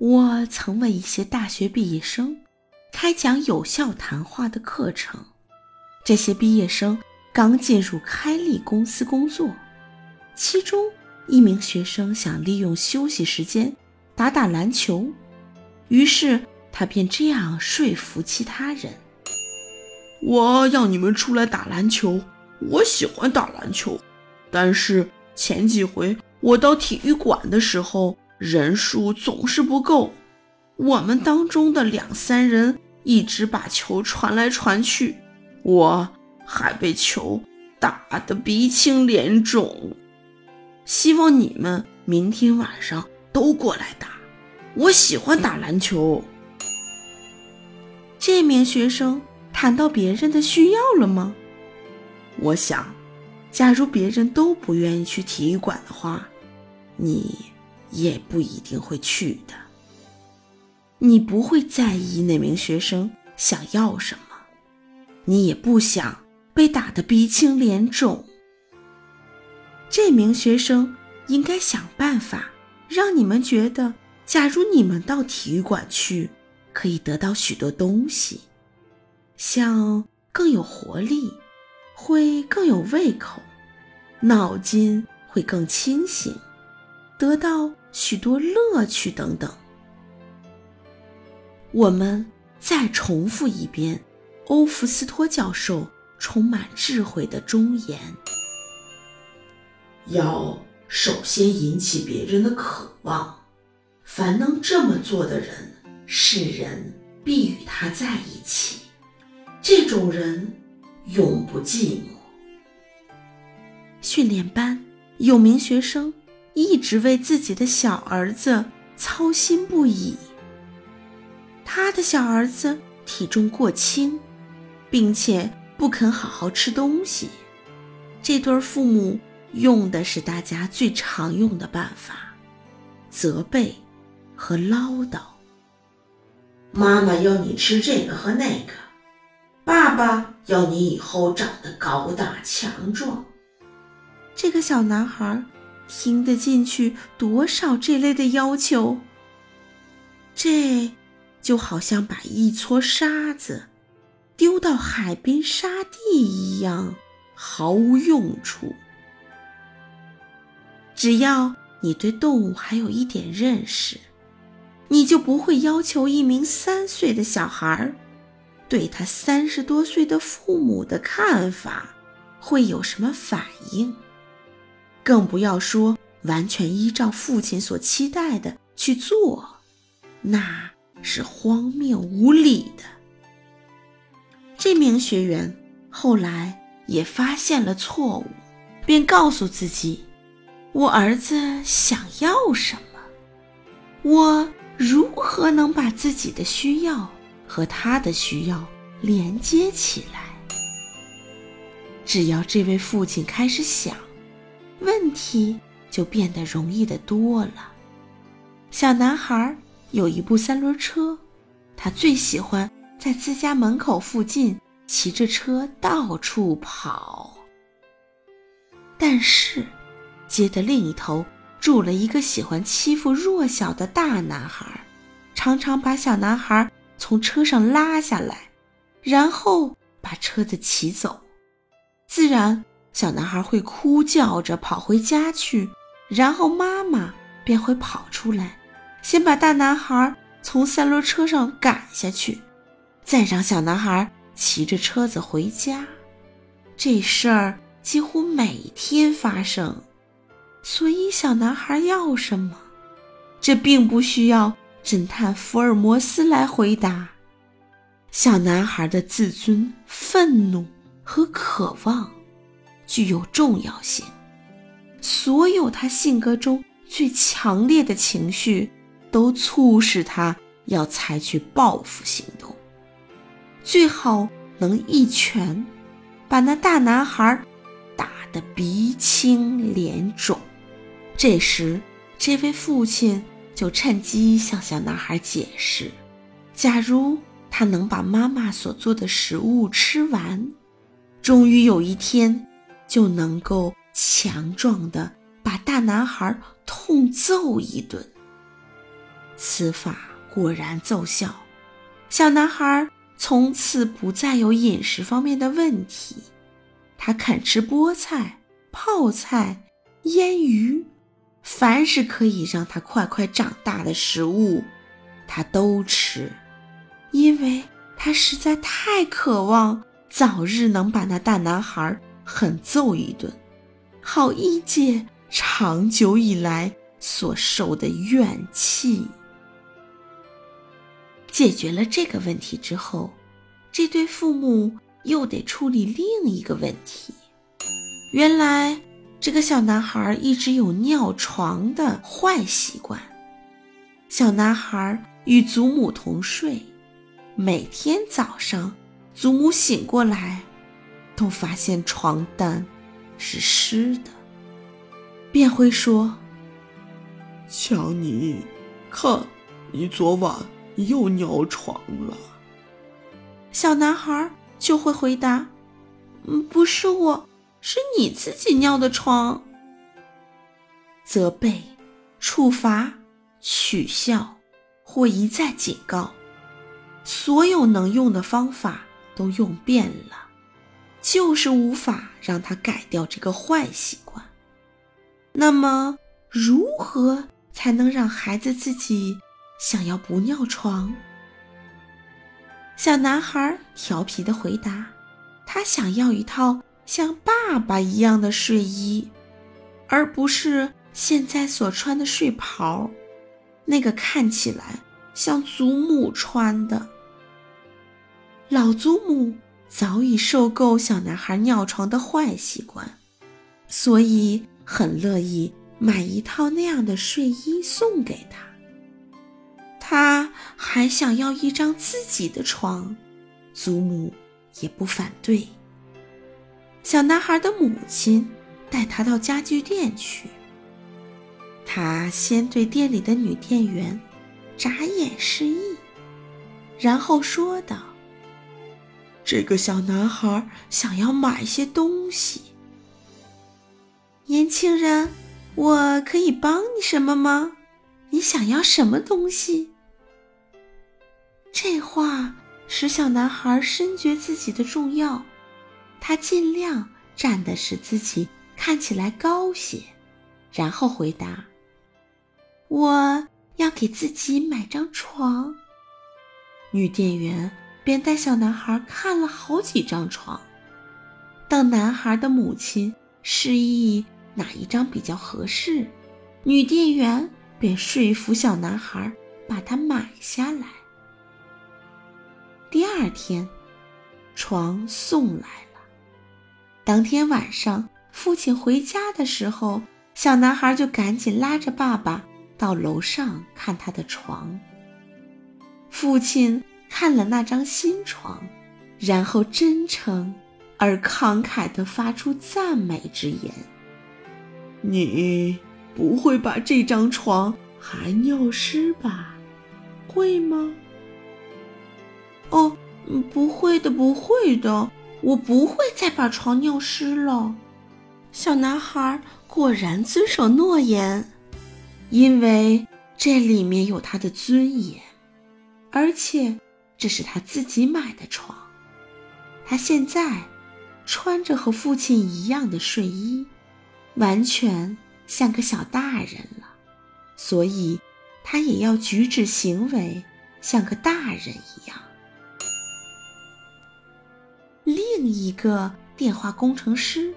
我曾为一些大学毕业生开讲有效谈话的课程。这些毕业生刚进入开立公司工作，其中一名学生想利用休息时间打打篮球，于是他便这样说服其他人：“我要你们出来打篮球，我喜欢打篮球，但是前几回我到体育馆的时候，人数总是不够，我们当中的两三人一直把球传来传去。”我还被球打得鼻青脸肿，希望你们明天晚上都过来打。我喜欢打篮球。这名学生谈到别人的需要了吗？我想，假如别人都不愿意去体育馆的话，你也不一定会去的。你不会在意那名学生想要什么。你也不想被打得鼻青脸肿。这名学生应该想办法让你们觉得，假如你们到体育馆去，可以得到许多东西，像更有活力，会更有胃口，脑筋会更清醒，得到许多乐趣等等。我们再重复一遍。欧弗斯托教授充满智慧的忠言：要首先引起别人的渴望，凡能这么做的人，世人必与他在一起。这种人永不寂寞。训练班有名学生一直为自己的小儿子操心不已。他的小儿子体重过轻。并且不肯好好吃东西，这对父母用的是大家最常用的办法：责备和唠叨。妈妈要你吃这个和那个，爸爸要你以后长得高大强壮。这个小男孩听得进去多少这类的要求？这就好像把一撮沙子。丢到海边沙地一样毫无用处。只要你对动物还有一点认识，你就不会要求一名三岁的小孩对他三十多岁的父母的看法会有什么反应，更不要说完全依照父亲所期待的去做，那是荒谬无理的。这名学员后来也发现了错误，便告诉自己：“我儿子想要什么？我如何能把自己的需要和他的需要连接起来？”只要这位父亲开始想，问题就变得容易的多了。小男孩有一部三轮车，他最喜欢。在自家门口附近骑着车到处跑，但是街的另一头住了一个喜欢欺负弱小的大男孩，常常把小男孩从车上拉下来，然后把车子骑走。自然，小男孩会哭叫着跑回家去，然后妈妈便会跑出来，先把大男孩从三轮车上赶下去。再让小男孩骑着车子回家，这事儿几乎每天发生。所以，小男孩要什么？这并不需要侦探福尔摩斯来回答。小男孩的自尊、愤怒和渴望具有重要性。所有他性格中最强烈的情绪，都促使他要采取报复行动。最好能一拳把那大男孩打得鼻青脸肿。这时，这位父亲就趁机向小男孩解释：假如他能把妈妈所做的食物吃完，终于有一天就能够强壮的把大男孩痛揍一顿。此法果然奏效，小男孩从此不再有饮食方面的问题。他肯吃菠菜、泡菜、腌鱼，凡是可以让他快快长大的食物，他都吃，因为他实在太渴望早日能把那大男孩狠揍一顿，好一解长久以来所受的怨气。解决了这个问题之后，这对父母。又得处理另一个问题。原来，这个小男孩一直有尿床的坏习惯。小男孩与祖母同睡，每天早上，祖母醒过来，都发现床单是湿的，便会说：“强尼，看，你昨晚又尿床了。”小男孩。就会回答：“嗯，不是我，是你自己尿的床。”责备、处罚、取笑或一再警告，所有能用的方法都用遍了，就是无法让他改掉这个坏习惯。那么，如何才能让孩子自己想要不尿床？小男孩调皮地回答：“他想要一套像爸爸一样的睡衣，而不是现在所穿的睡袍，那个看起来像祖母穿的。”老祖母早已受够小男孩尿床的坏习惯，所以很乐意买一套那样的睡衣送给他。他还想要一张自己的床，祖母也不反对。小男孩的母亲带他到家具店去，他先对店里的女店员眨眼示意，然后说道：“这个小男孩想要买些东西。年轻人，我可以帮你什么吗？你想要什么东西？”这话使小男孩深觉自己的重要，他尽量站的使自己看起来高些，然后回答：“我要给自己买张床。”女店员便带小男孩看了好几张床，等男孩的母亲示意哪一张比较合适，女店员便说服小男孩把它买下来。第二天，床送来了。当天晚上，父亲回家的时候，小男孩就赶紧拉着爸爸到楼上看他的床。父亲看了那张新床，然后真诚而慷慨地发出赞美之言：“你不会把这张床还尿湿吧？会吗？”哦，不会的，不会的，我不会再把床尿湿了。小男孩果然遵守诺言，因为这里面有他的尊严，而且这是他自己买的床。他现在穿着和父亲一样的睡衣，完全像个小大人了，所以他也要举止行为像个大人一样。另一个电话工程师，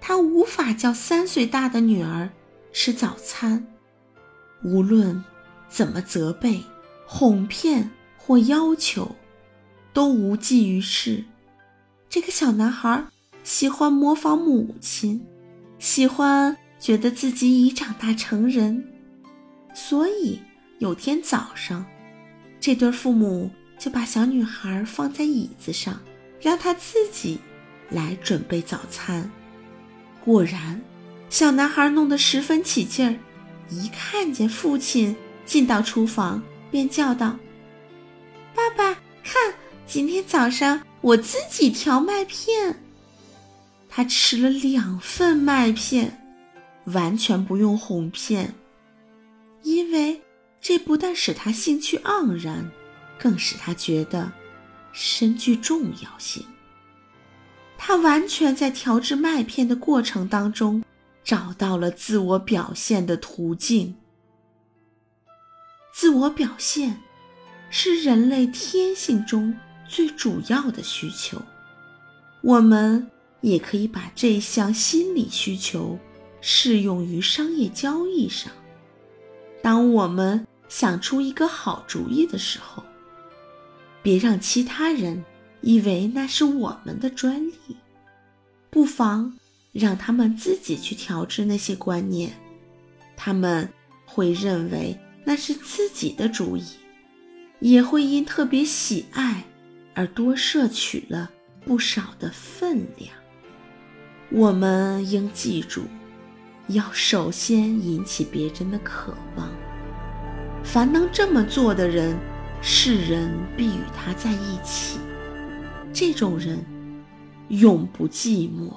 他无法叫三岁大的女儿吃早餐，无论怎么责备、哄骗或要求，都无济于事。这个小男孩喜欢模仿母亲，喜欢觉得自己已长大成人，所以有天早上，这对父母就把小女孩放在椅子上。让她自己来准备早餐。果然，小男孩弄得十分起劲儿，一看见父亲进到厨房，便叫道：“爸爸，看，今天早上我自己调麦片。”他吃了两份麦片，完全不用哄骗，因为这不但使他兴趣盎然，更使他觉得深具重要性。他完全在调制麦片的过程当中找到了自我表现的途径。自我表现是人类天性中最主要的需求。我们也可以把这项心理需求适用于商业交易上。当我们想出一个好主意的时候，别让其他人以为那是我们的专利，不妨让他们自己去调制那些观念，他们会认为那是自己的主意，也会因特别喜爱而多摄取了不少的分量。我们应记住。要首先引起别人的渴望。凡能这么做的人，世人必与他在一起。这种人永不寂寞。